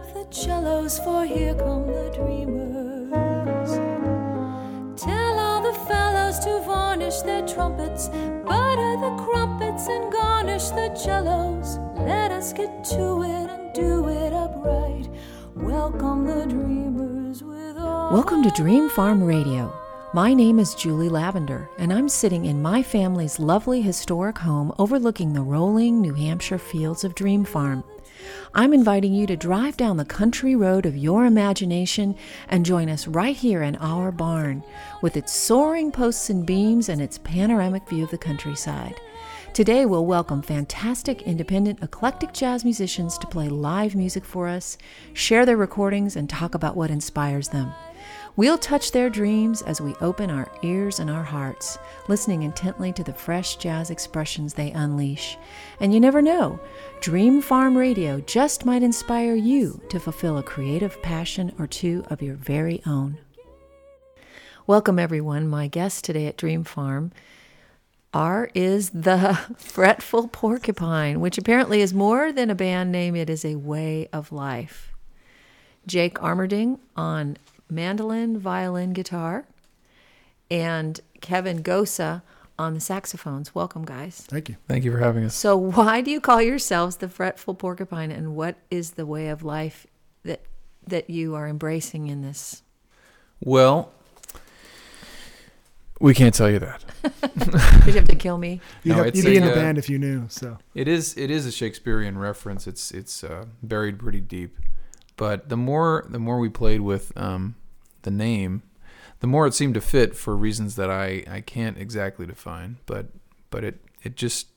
Up the cellos, for here come the dreamers. Tell all the fellows to varnish their trumpets, butter the crumpets, and garnish the cellos. Let us get to it and do it upright. Welcome the dreamers with all. Welcome to Dream Farm Radio. My name is Julie Lavender, and I'm sitting in my family's lovely historic home overlooking the rolling New Hampshire fields of Dream Farm. I'm inviting you to drive down the country road of your imagination and join us right here in our barn with its soaring posts and beams and its panoramic view of the countryside. Today, we'll welcome fantastic, independent, eclectic jazz musicians to play live music for us, share their recordings, and talk about what inspires them. We'll touch their dreams as we open our ears and our hearts, listening intently to the fresh jazz expressions they unleash. And you never know, Dream Farm Radio just might inspire you to fulfill a creative passion or two of your very own. Welcome, everyone. My guest today at Dream Farm R is the Fretful Porcupine, which apparently is more than a band name, it is a way of life. Jake Armerding on mandolin, violin, guitar, and Kevin Gosa on the saxophones. Welcome, guys. Thank you. Thank you for having us. So, why do you call yourselves the Fretful Porcupine, and what is the way of life that that you are embracing in this? Well, we can't tell you that. You'd have to kill me? You'd, No, have, you'd be in a, the uh, band if you knew. So It is it is a Shakespearean reference. It's it's uh, buried pretty deep. But the more the more we played with um, the name, the more it seemed to fit for reasons that I, I can't exactly define. But but it it just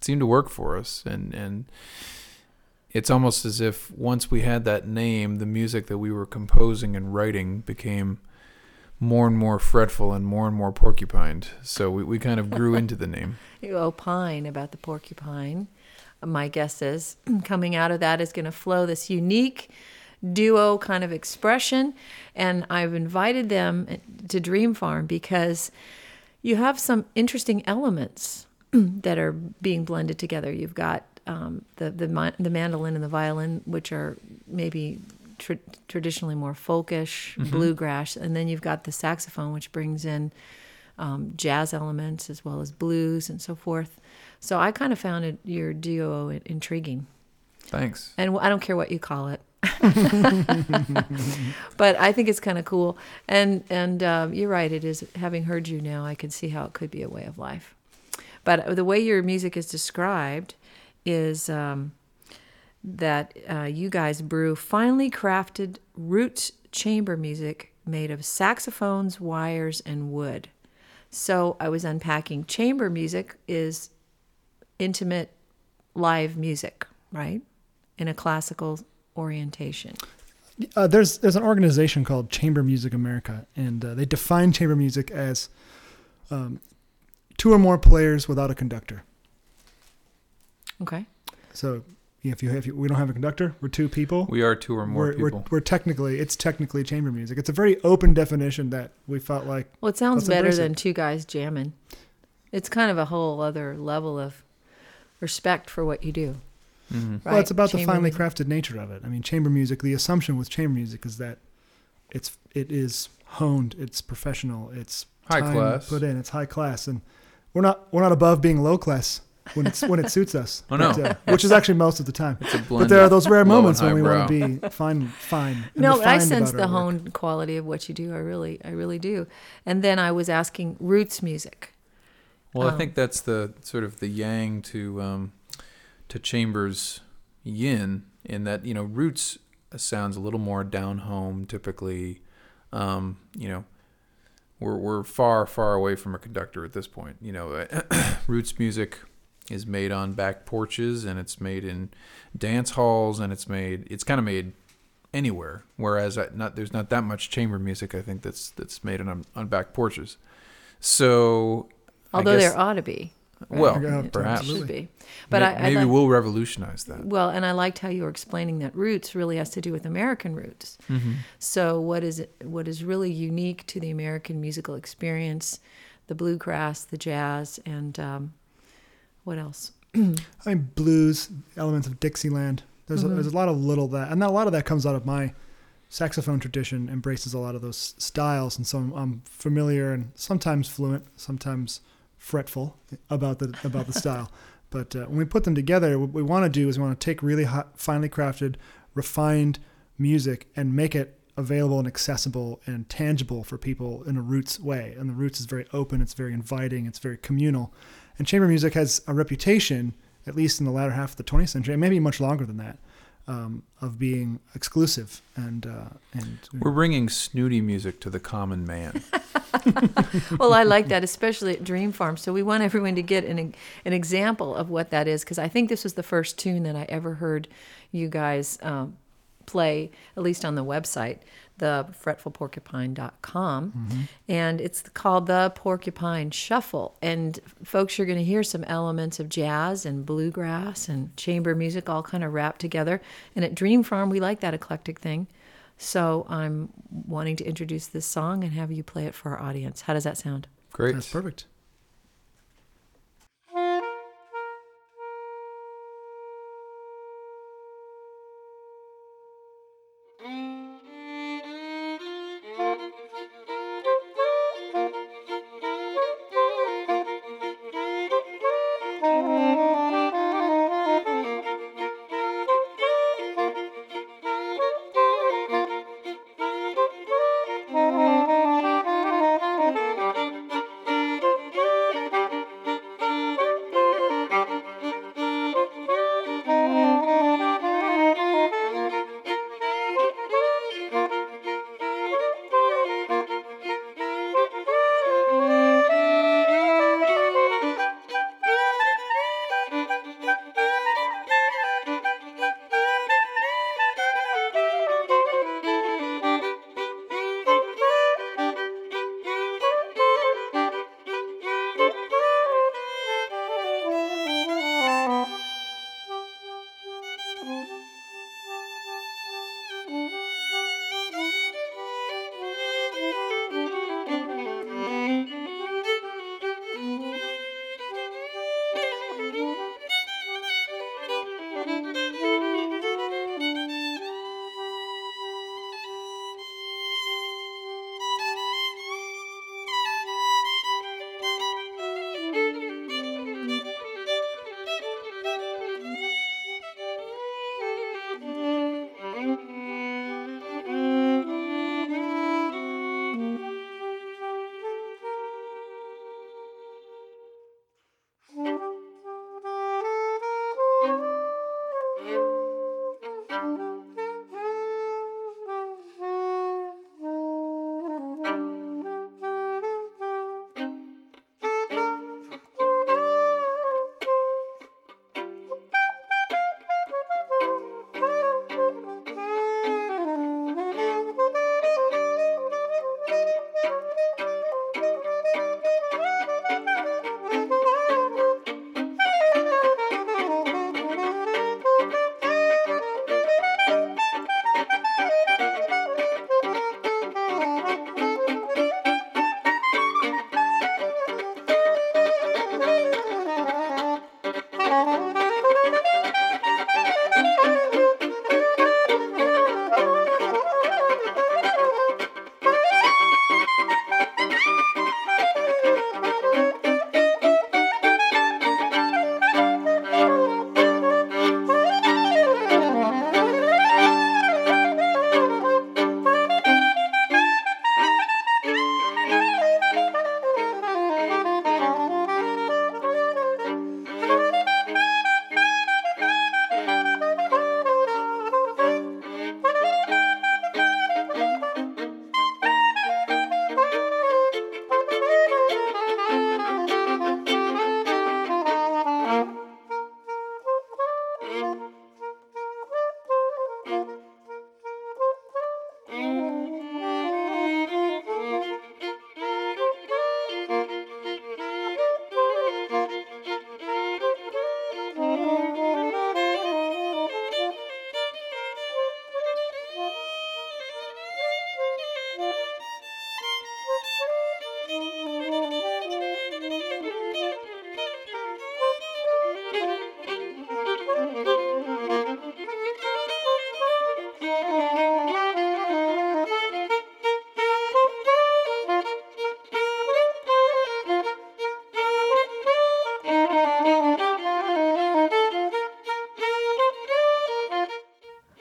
seemed to work for us and and it's almost as if once we had that name, the music that we were composing and writing became more and more fretful and more and more porcupined. So we, we kind of grew into the name. You opine about the porcupine. My guess is coming out of that is going to flow this unique duo kind of expression. And I've invited them to Dream Farm because you have some interesting elements that are being blended together. You've got um, the, the, the mandolin and the violin, which are maybe tr- traditionally more folkish, bluegrass. And then you've got the saxophone, which brings in um, jazz elements as well as blues and so forth. So I kind of found it, your duo intriguing. Thanks. And I don't care what you call it. but I think it's kind of cool. And and um, you're right. It is. Having heard you now, I can see how it could be a way of life. But the way your music is described is um, that uh, you guys brew finely crafted roots chamber music made of saxophones, wires, and wood. So I was unpacking. Chamber music is intimate live music, right? In a classical orientation. uh, there's there's an organization called Chamber Music America, and uh, they define chamber music as um, two or more players without a conductor. Okay. So if you if you, we don't have a conductor, we're two people. We are two or more we're, people. We're, we're technically it's technically chamber music. It's a very open definition that we felt like Well, it sounds better than two guys jamming. It's kind of a whole other level of respect for what you do. Mhm. Right? well, it's about the finely music. crafted nature of it. I mean, chamber music. The assumption with chamber music is that it's it is honed, it's professional, it's High time class. put in, it's high class, and we're not we're not above being low class when it's when it suits us. Oh, no. But, uh, which is actually most of the time. It's a But there are those rare moments when we want to be fine, fine. and No, but I sense the our work. honed quality of what you do. I really, I really do. And then I was asking roots music. Well, I Um, think that's the sort of the yang to um, to Chambers yin in that you know roots sounds a little more down home typically. Um, you know, we're we're far far away from a conductor at this point. You know, roots music is made on back porches and it's made in dance halls and it's made it's kind of made anywhere. Whereas I, not there's not that much chamber music I think that's that's made on on back porches. So Although guess- there ought to be. Well, Yeah, perhaps. should be. But May- I, I maybe like- we'll revolutionize that. Well, and I liked how you were explaining that roots really has to do with American roots. Mm-hmm. So what is it, what is really unique to the American musical experience, the bluegrass, the jazz, and um, what else? I mean, blues, elements of Dixieland. There's Mhm. a, there's a lot of little that, and a lot of that comes out of my saxophone tradition. Embraces a lot of those styles, and so I'm, I'm familiar and sometimes fluent, sometimes fretful about the about the style. But uh, when we put them together, what we want to do is we want to take really hot, finely crafted, refined music and make it available and accessible and tangible for people in a roots way. And the roots is very open, it's very inviting, it's very communal. And chamber music has a reputation, at least in the latter half of the 20th century, and maybe much longer than that, um, of being exclusive and uh, and We're bringing snooty music to the common man. well, I like that, especially at Dream Farm. So we want everyone to get an an example of what that is, because I think this was the first tune that I ever heard you guys um, play, at least on the website, the fretfulporcupine.com, mm-hmm. and it's called the Porcupine Shuffle. And folks, you're going to hear some elements of jazz and bluegrass and chamber music all kind of wrapped together. And at Dream Farm, we like that eclectic thing. So I'm wanting to introduce this song and have you play it for our audience. How does that sound? Great. that's perfect.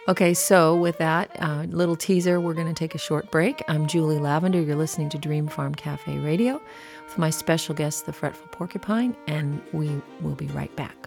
Okay, so with that uh, little teaser, we're going to take a short break. I'm Julie Lavender. You're listening to Dream Farm Cafe Radio with my special guest, the Fretful Porcupine, and we will be right back.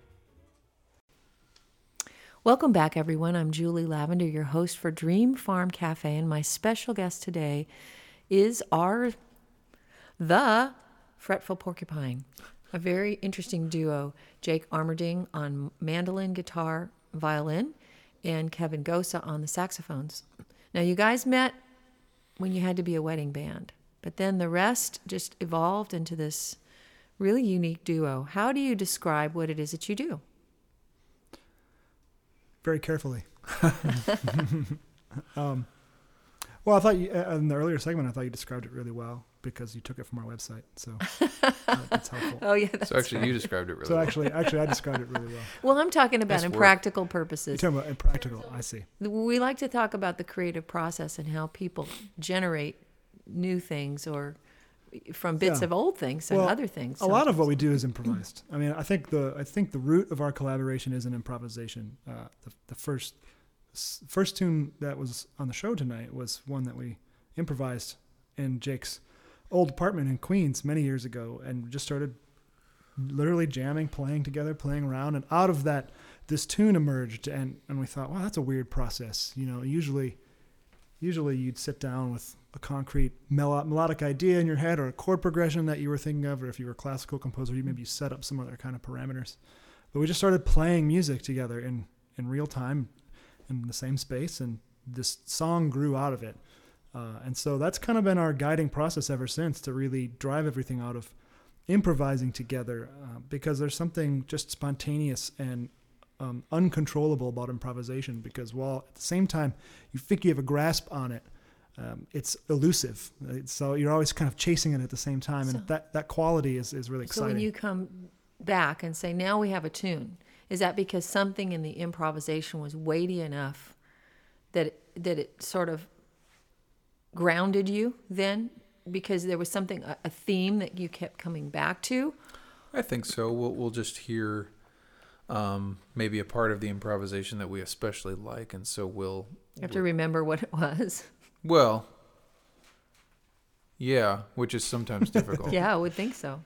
Welcome back, everyone. I'm Julie Lavender, your host for Dream Farm Cafe, and my special guest today is our the Fretful Porcupine, a very interesting duo. Jake Armerding on mandolin, guitar, violin, and Kevin Gosa on the saxophones. Now, you guys met when you had to be a wedding band, but then the rest just evolved into this really unique duo. How do you describe what it is that you do? Very carefully. um, well, I thought you, uh, in the earlier segment, I thought you described it really well because you took it from our website. So uh, that's helpful. Oh yeah, that's So actually, right. you described it really So well. actually, actually, I described it really well. Well, I'm talking about Nice in work. practical You're purposes. talking about impractical. I see. We like to talk about the creative process and how people generate new things or from bits Yeah. of old things and Well, other things. A lot of what we do is improvised. I mean, I think the I think the root of our collaboration is an improvisation. Uh, the, the first first tune that was on the show tonight was one that we improvised in Jake's old apartment in Queens many years ago, and just started literally jamming, playing together, playing around, and out of that, this tune emerged, and and we thought, wow, that's a weird process. You know, usually, usually you'd sit down with a concrete melo- melodic idea in your head or a chord progression that you were thinking of, or if you were a classical composer, you maybe set up some other kind of parameters. But we just started playing music together in in real time, in the same space, and this song grew out of it. Uh, and so that's kind of been our guiding process ever since to really drive everything out of improvising together uh, because there's something just spontaneous and um, uncontrollable about improvisation because while at the same time you think you have a grasp on it um, it's elusive It's- so you're always kind of chasing it at the same time So- and that, that quality is, is really exciting. So exciting when you come back and say, now we have a tune, is that because something in the improvisation was weighty enough that it, that it sort of grounded you then? Because there was something, a, a theme that you kept coming back to? I think so. We'll we'll just hear um, maybe a part of the improvisation that we especially like, and so we'll You have to remember what it was. well, yeah, which is sometimes difficult. Yeah, I would think so.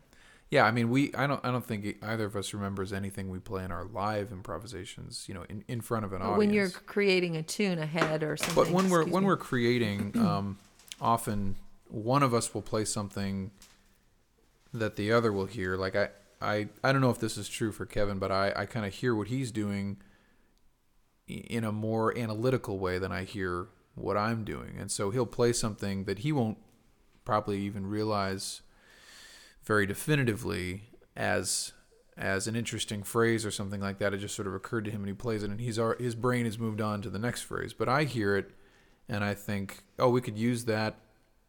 Yeah, I mean, we I don't I don't think either of us remembers anything we play in our live improvisations, you know, in, in front of an But audience. when you're creating a tune ahead or something. But when we're when me. we're creating, um, often one of us will play something that the other will hear. Like I, I, I don't know if this is true for Kevin, but I, I kind of hear what he's doing in a more analytical way than I hear what I'm doing, and so he'll play something that he won't probably even realize very definitively as as an interesting phrase or something like that. It just sort of occurred to him, and he plays it, and he's his brain has moved on to the next phrase. But I hear it, and I think, oh, we could use that,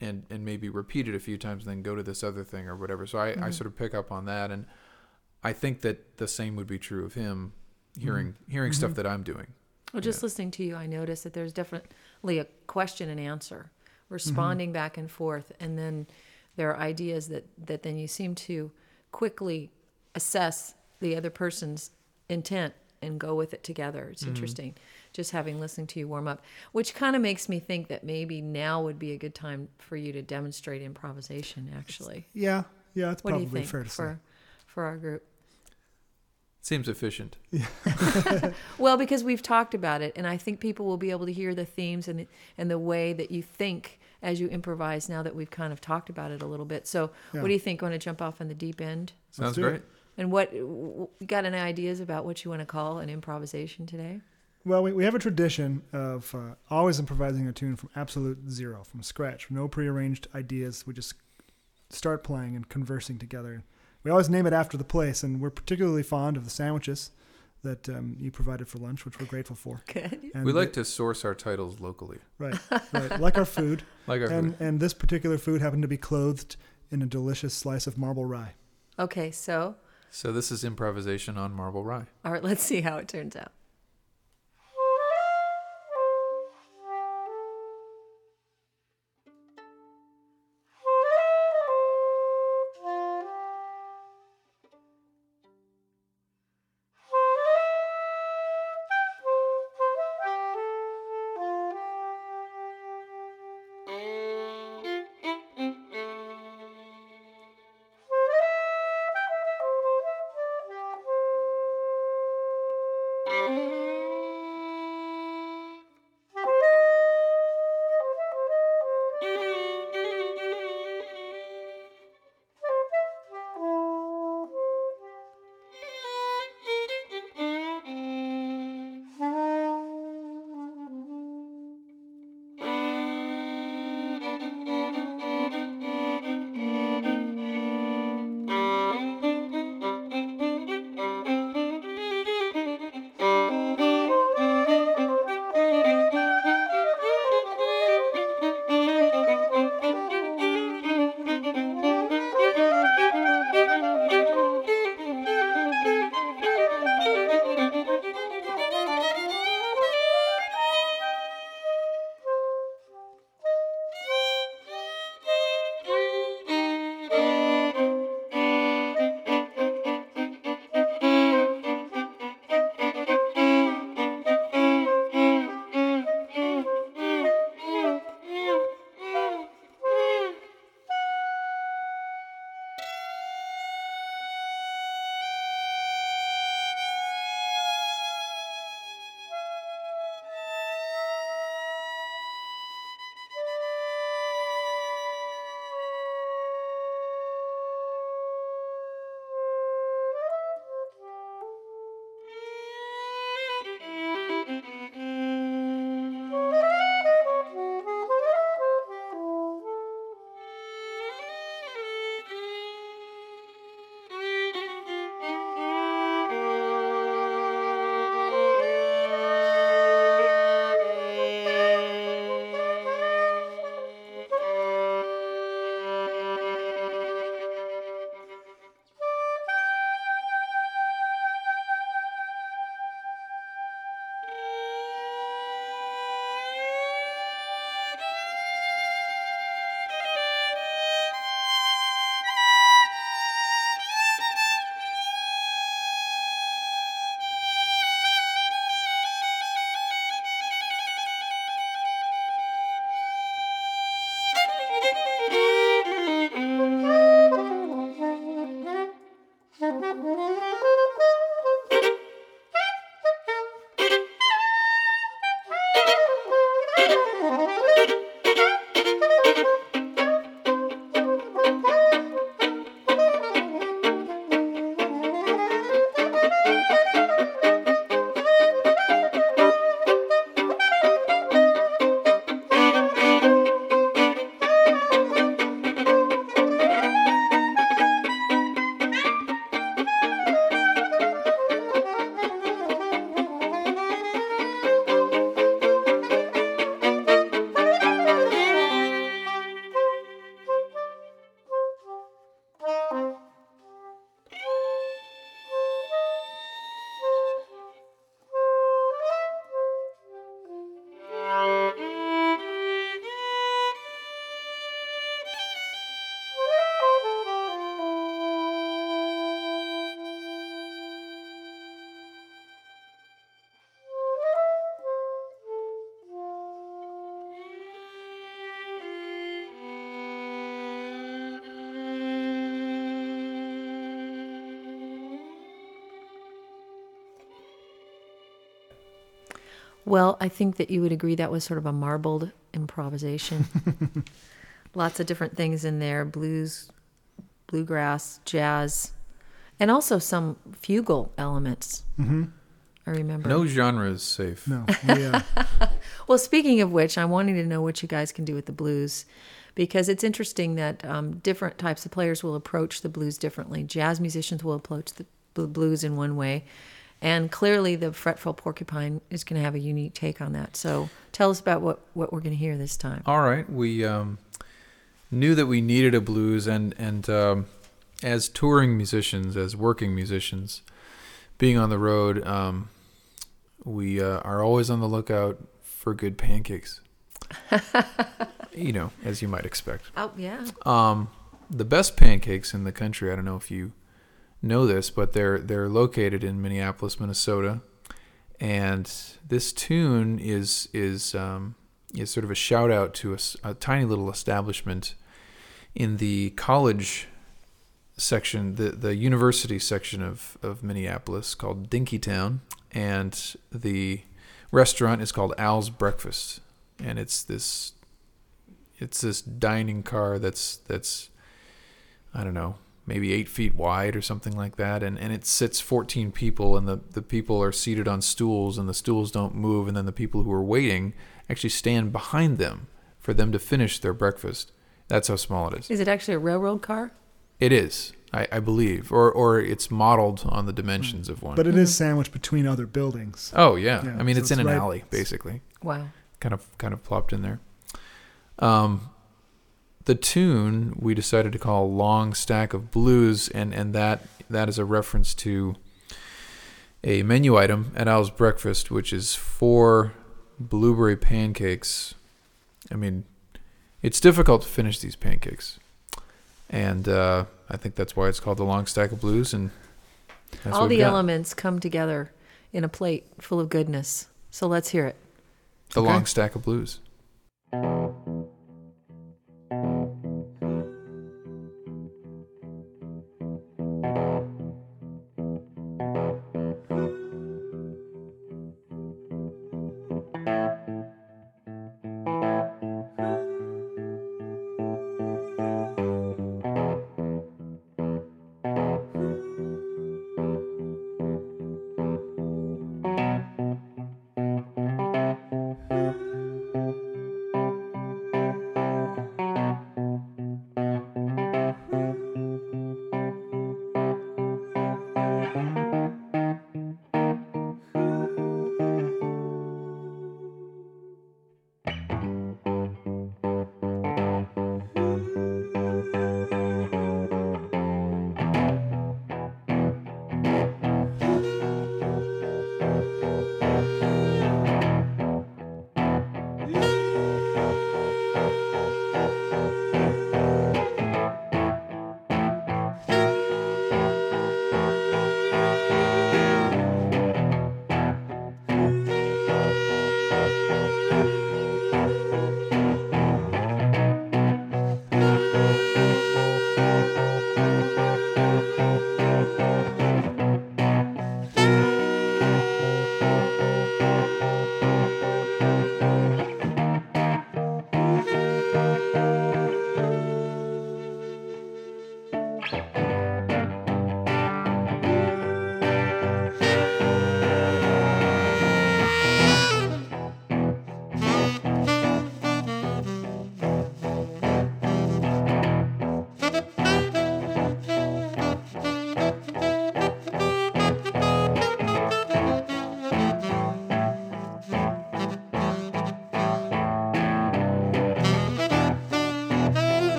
and and maybe repeat it a few times, and then go to this other thing or whatever. So I, I mm-hmm. sort of pick up on that, and I think that the same would be true of him, hearing hearing stuff that I'm doing. Well, just Yeah. listening to you, I noticed that there's definitely a question and answer, Mm-hmm. responding back and forth, and then there are ideas that that then you seem to quickly assess the other person's intent and go with it together. Mm-hmm. It's interesting, just having listened to you warm up, which kind of makes me think that maybe now would be a good time for you to demonstrate improvisation. Actually, yeah yeah it's what do probably you think fair to for for our group? Seems efficient. Well, because we've talked about it, and I think people will be able to hear the themes and the, and the way that you think as you improvise. Now that we've kind of talked about it a little bit, so Yeah. what do you think? Want to jump off on the deep end? Sounds do it. great. And what w- w- got any ideas about what you want to call an improvisation today? Well, we, we have a tradition of uh, always improvising a tune from absolute zero, from scratch, no prearranged ideas. We just start playing and conversing together. We always name it after the place, and we're particularly fond of the sandwiches that um, you provided for lunch, which we're grateful for. Good. And we the- like to source our titles locally, right, right, like our food, like our and food. and this particular food happened to be clothed in a delicious slice of marble rye. Okay, so So this is improvisation on marble rye. all right, let's see how it turns out. Well, I think that you would agree that was sort of a marbled improvisation. Lots of different things in there blues, bluegrass, jazz, and also some fugal elements. Mm-hmm. I remember. No genre is safe. No, we, uh, Well, speaking of which, I'm wanting to know what you guys can do with the blues because it's interesting that um, different types of players will approach the blues differently. Jazz musicians will approach the bl- blues in one way, and clearly the fretful porcupine is going to have a unique take on that. So tell us about what, what we're going to hear this time. All right, we um, knew that we needed a blues, and and um, as touring musicians, as working musicians, being on the road, um, we uh, are always on the lookout for good pancakes. you know, as you might expect. Oh, yeah. Um, the best pancakes in the country. I don't know if you know this, but they're they're located in Minneapolis, Minnesota, and this tune is is um, is sort of a shout out to a tiny little establishment in the college section, the the university section of of Minneapolis called Dinkytown, and the restaurant is called Al's Breakfast, and it's this it's this dining car that's that's I don't know maybe eight feet wide or something like that and, and it sits 14 people and the, the people are seated on stools and the stools don't move and then the people who are waiting actually stand behind them for them to finish their breakfast that's how small it is Is it actually a railroad car? it is I, I believe or or it's modeled on the dimensions of one but it is sandwiched between other buildings. oh yeah, Yeah, I mean so it's in it's an right- alley basically Wow. kind of kind of plopped in there. Um, the tune we decided to call "Long Stack of Blues," and and that that is a reference to a menu item at Al's Breakfast, which is four blueberry pancakes. I mean, it's difficult to finish these pancakes, and uh, I think that's why it's called the Long Stack of Blues. And All the elements come together in a plate full of goodness. So let's hear it. the Okay. Long Stack of Blues.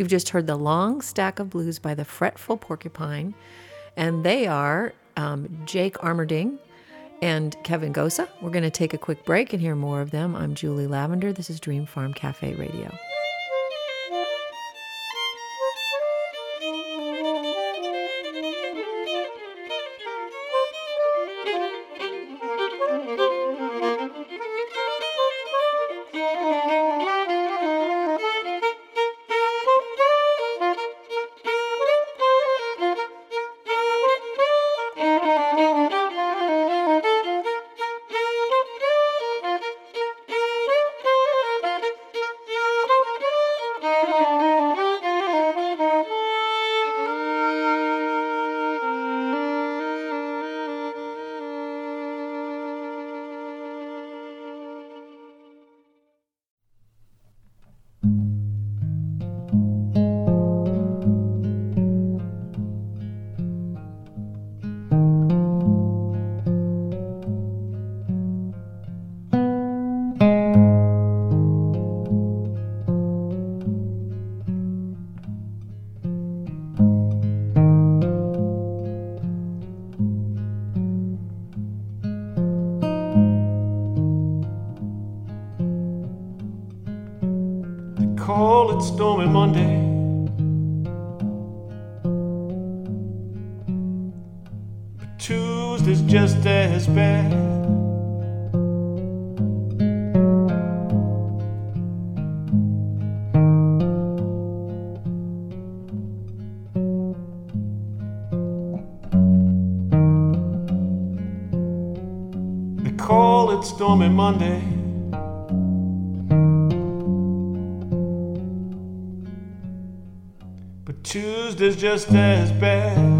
You've just heard The Long Stack of Blues by the Fretful Porcupine, and they are um, Jake Armerding and Kevin Gosa. We're going to take a quick break and hear more of them. I'm Julie Lavender. This is Dream Farm Cafe Radio. Stormy Monday. But Tuesday's just as bad.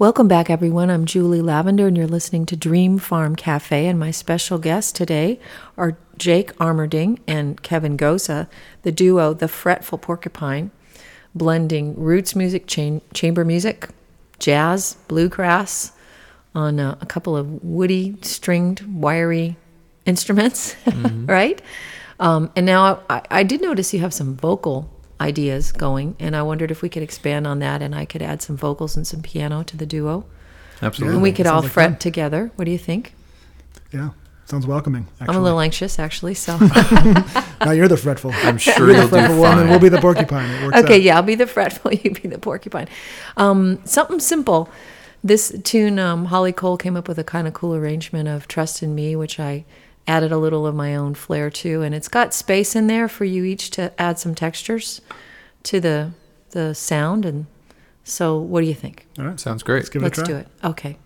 Welcome back, everyone. I'm Julie Lavender, and you're listening to Dream Farm Cafe. And my special guests today are Jake Armerding and Kevin Goza, the duo The Fretful Porcupine, blending roots music, cha- chamber music, jazz, bluegrass on a, a couple of woody, stringed, wiry instruments, right? Um, and now I, I did notice you have some vocal ideas going, and I wondered if we could expand on that and I could add some vocals and some piano to the duo. Absolutely. And we could sounds all like fret fun. together. What do you think? Yeah, sounds welcoming. Actually. I'm a little anxious, actually. So, Now you're the fretful. I'm sure You're the you'll do fretful one, and fine. we'll be the porcupine. It works okay, out. yeah, I'll be the fretful, you be the porcupine. Um, something simple. This tune, um, Holly Cole came up with a kind of cool arrangement of "Trust in Me," which I added a little of my own flair too. and it's got space in there for you each to add some textures to the the sound. And so, what do you think? All right, Sounds great. let's give Let's it a try. do it. Okay.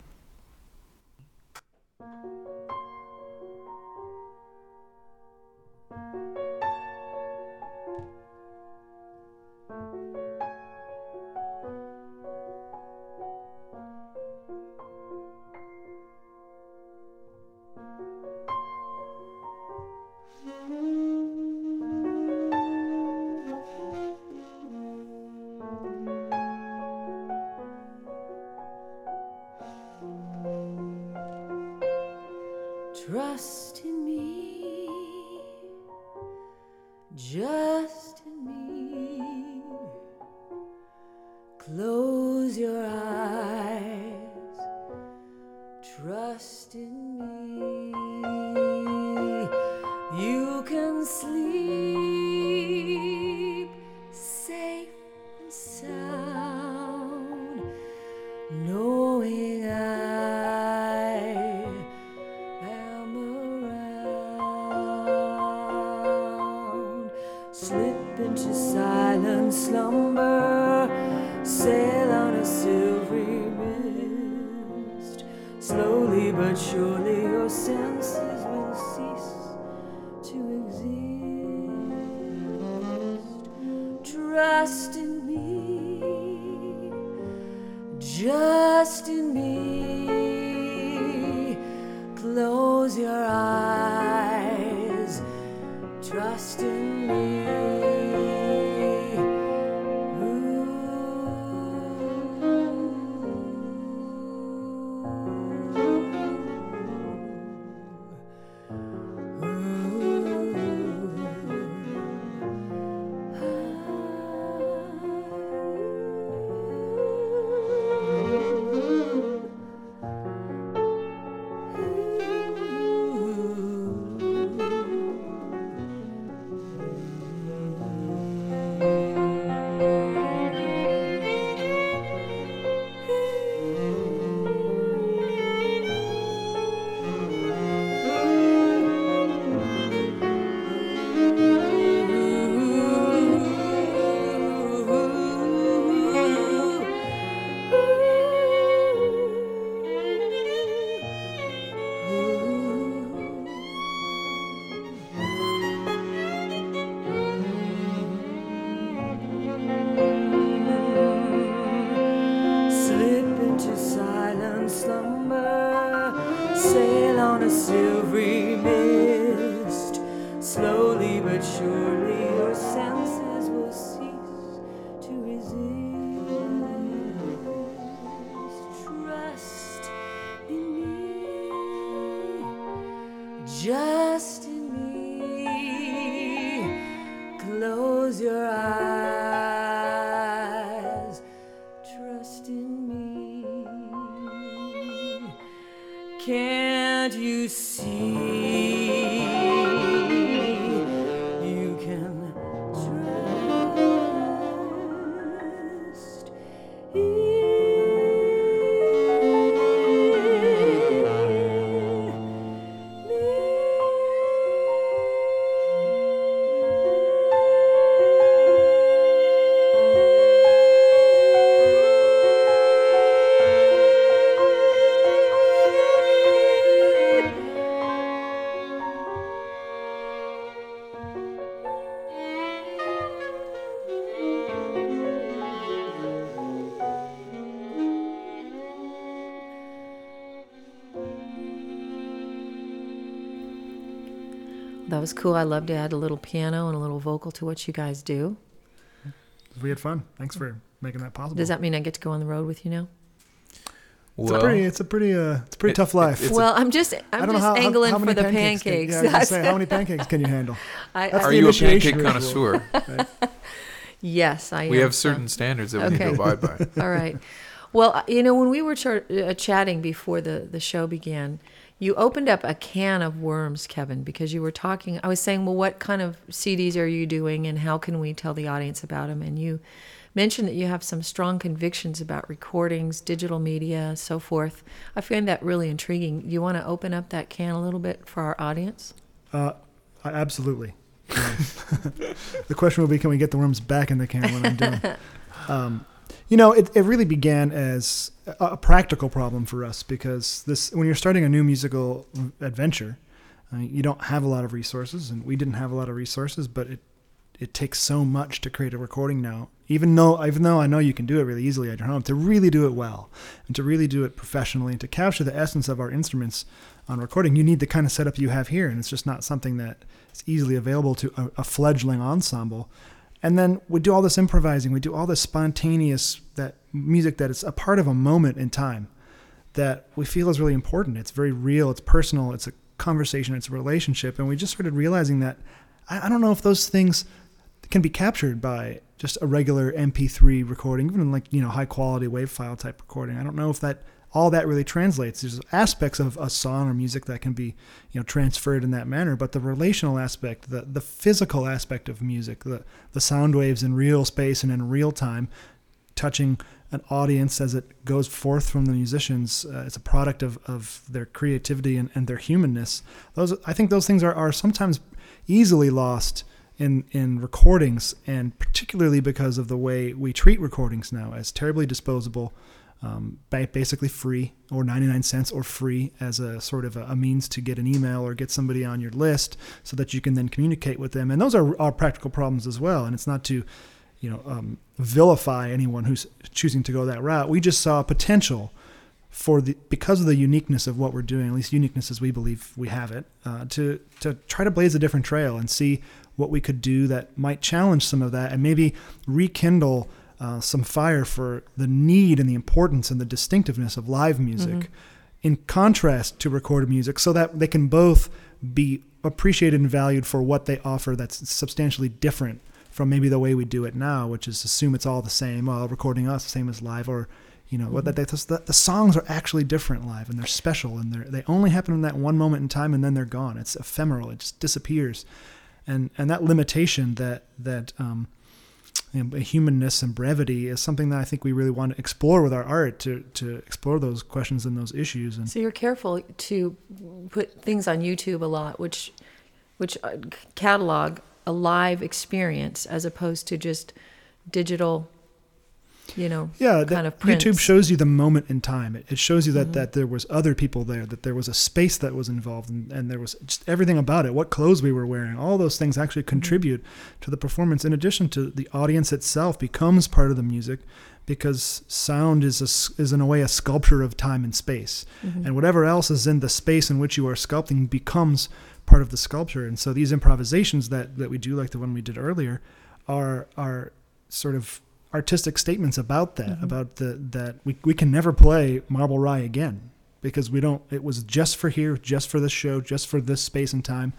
Just in me. Close your eyes, trust in Can't you see? Was cool. I love to add a little piano and a little vocal to what you guys do. We had fun. Thanks for making that possible. Does that mean I get to go on the road with you now? It's a pretty. It's a pretty. Uh, it's a pretty It- tough life. it's well, I'm just I'm don't know just how, how- angling how for many the pancakes. pancakes. Can, yeah, I was gonna say, how many pancakes can you handle? I, That's I- Are you a pancake ritual. connoisseur? yes, I am. we have so- certain standards that we Okay. need to abide by. All right. Well, uh, you know, when we were ch- uh, chatting before the, the show began, you opened up a can of worms, Kevin, because you were talking. I was saying, well, what kind of CDs are you doing and how can we tell the audience about them? And you mentioned that you have some strong convictions about recordings, digital media, so forth. I find that really intriguing. You want to open up that can a little bit for our audience? Uh, absolutely. The question will be, can we get the worms back in the can when I'm done? Um, you know, it, it really began as a, a practical problem for us because this when you're starting a new musical adventure, uh, you don't have a lot of resources, and we didn't have a lot of resources, but it it takes so much to create a recording now. Even though even though I know you can do it really easily at your home, to really do it well and to really do it professionally and to capture the essence of our instruments on recording, you need the kind of setup you have here, and it's just not something that is easily available to a, a fledgling ensemble. And then we do all this improvising, we do all this spontaneous that music that is a part of a moment in time that we feel is really important. It's very real, it's personal, it's a conversation, it's a relationship, and we just started realizing that I, I don't know if those things can be captured by just a regular MP3 recording, even like you know high quality wave file type recording. I don't know if that all that really translates. There's aspects of a song or music that can be you know transferred in that manner, but the relational aspect, the the physical aspect of music, the the sound waves in real space and in real time, touching an audience as it goes forth from the musicians. Uh, it's a product of, of their creativity and, and their humanness. Those I think those things are, are sometimes easily lost in in recordings, and particularly because of the way we treat recordings now as terribly disposable, um, basically free or 99 cents or free as a sort of a, a means to get an email or get somebody on your list so that you can then communicate with them. And those are, are practical problems as well. And it's not to you know um, vilify anyone who's choosing to go that route. We just saw potential for the because of the uniqueness of what we're doing, at least uniqueness as we believe we have it, uh, to to try to blaze a different trail and see what we could do that might challenge some of that and maybe rekindle uh, some fire for the need and the importance and the distinctiveness of live music in contrast to recorded music so that they can both be appreciated and valued for what they offer that's substantially different from maybe the way we do it now which is assume it's all the same well recording us the same as live or you know what that they, the, the songs are actually different live and they're special and they're they only happen in that one moment in time and then they're gone. It's ephemeral. It just disappears. And and that limitation that that um you know, humanness and brevity is something that I think we really want to explore with our art to to explore those questions and those issues and So you're careful to put things on YouTube a lot, which which uh, catalog a live experience as opposed to just digital, you know, yeah kind of YouTube prints. Mm-hmm. shows you the moment in time it, it shows you that that there was other people there that there was a space that was involved and, and there was just everything about it what clothes we were wearing all those things Mm-hmm. actually contribute to the performance in addition to the audience itself becomes part of the music because sound is a, is in a way a sculpture of time and space Mm-hmm. and whatever else is in the space in which you are sculpting becomes part of the sculpture and so these improvisations that that we do like the one we did earlier are are sort of artistic statements about that Mm-hmm. about the that we, we can never play marble rye again because we don't it was just for here just for this show just for this space and time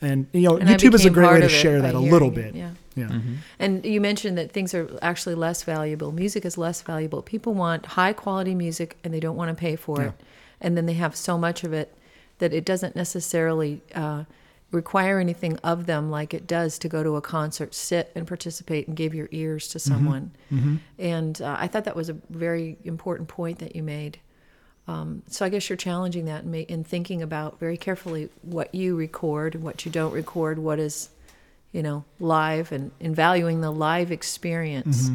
and you know And youtube is a great way to share that a little it, bit Yeah. yeah Mm-hmm. And you mentioned that things are actually less valuable. Music is less valuable. People want high quality music and they don't want to pay for Yeah. it. And then they have so much of it that it doesn't necessarily uh, require anything of them like it does to go to a concert, sit and participate and give your ears to someone. Mm-hmm. And uh, I thought that was a very important point that you made. Um, so I guess you're challenging that and, ma- and thinking about very carefully what you record, and what you don't record, what is, you know, live, and, and valuing the live experience.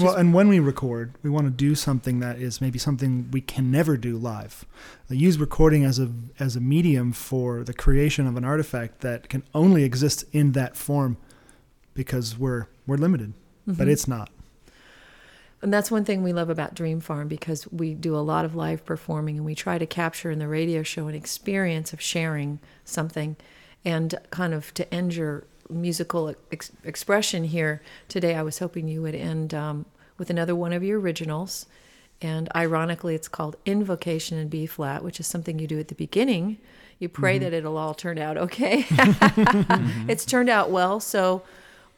Well and when we record we want to do something that is maybe something we can never do live they use recording as a as a medium for the creation of an artifact that can only exist in that form because we're we're limited Mm-hmm. but it's not And that's one thing we love about Dream Farm because we do a lot of live performing and we try to capture in the radio show an experience of sharing something. And kind of to end your musical ex- expression here today, I was hoping you would end um, with another one of your originals. And ironically, it's called Invocation in B flat, which is something you do at the beginning. You pray Mm-hmm. that it'll all turn out okay. It's turned out well. So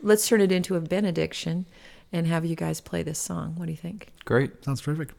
let's turn it into a benediction and have you guys play this song. What do you think? Great. Sounds terrific.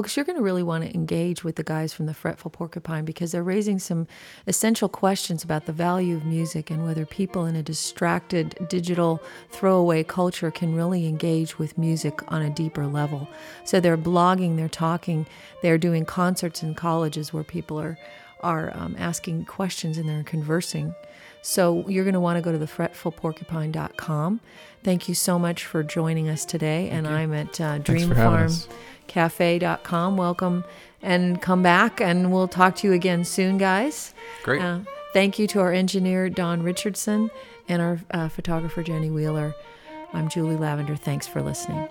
Folks, you're going to really want to engage with the guys from the Fretful Porcupine because they're raising some essential questions about the value of music and whether people in a distracted digital throwaway culture can really engage with music on a deeper level. So they're blogging, they're talking, they're doing concerts in colleges where people are are um, asking questions and they're conversing. So you're going to want to go to the fretfulporcupine.com. Thank you so much for joining us today. and I'm at uh, Dream Farm. cafe.com. Welcome and come back, and we'll talk to you again soon, guys. Great. Uh, thank you to our engineer, Don Richardson, and our uh, photographer, Jenny Wheeler. I'm Julie Lavender. Thanks for listening.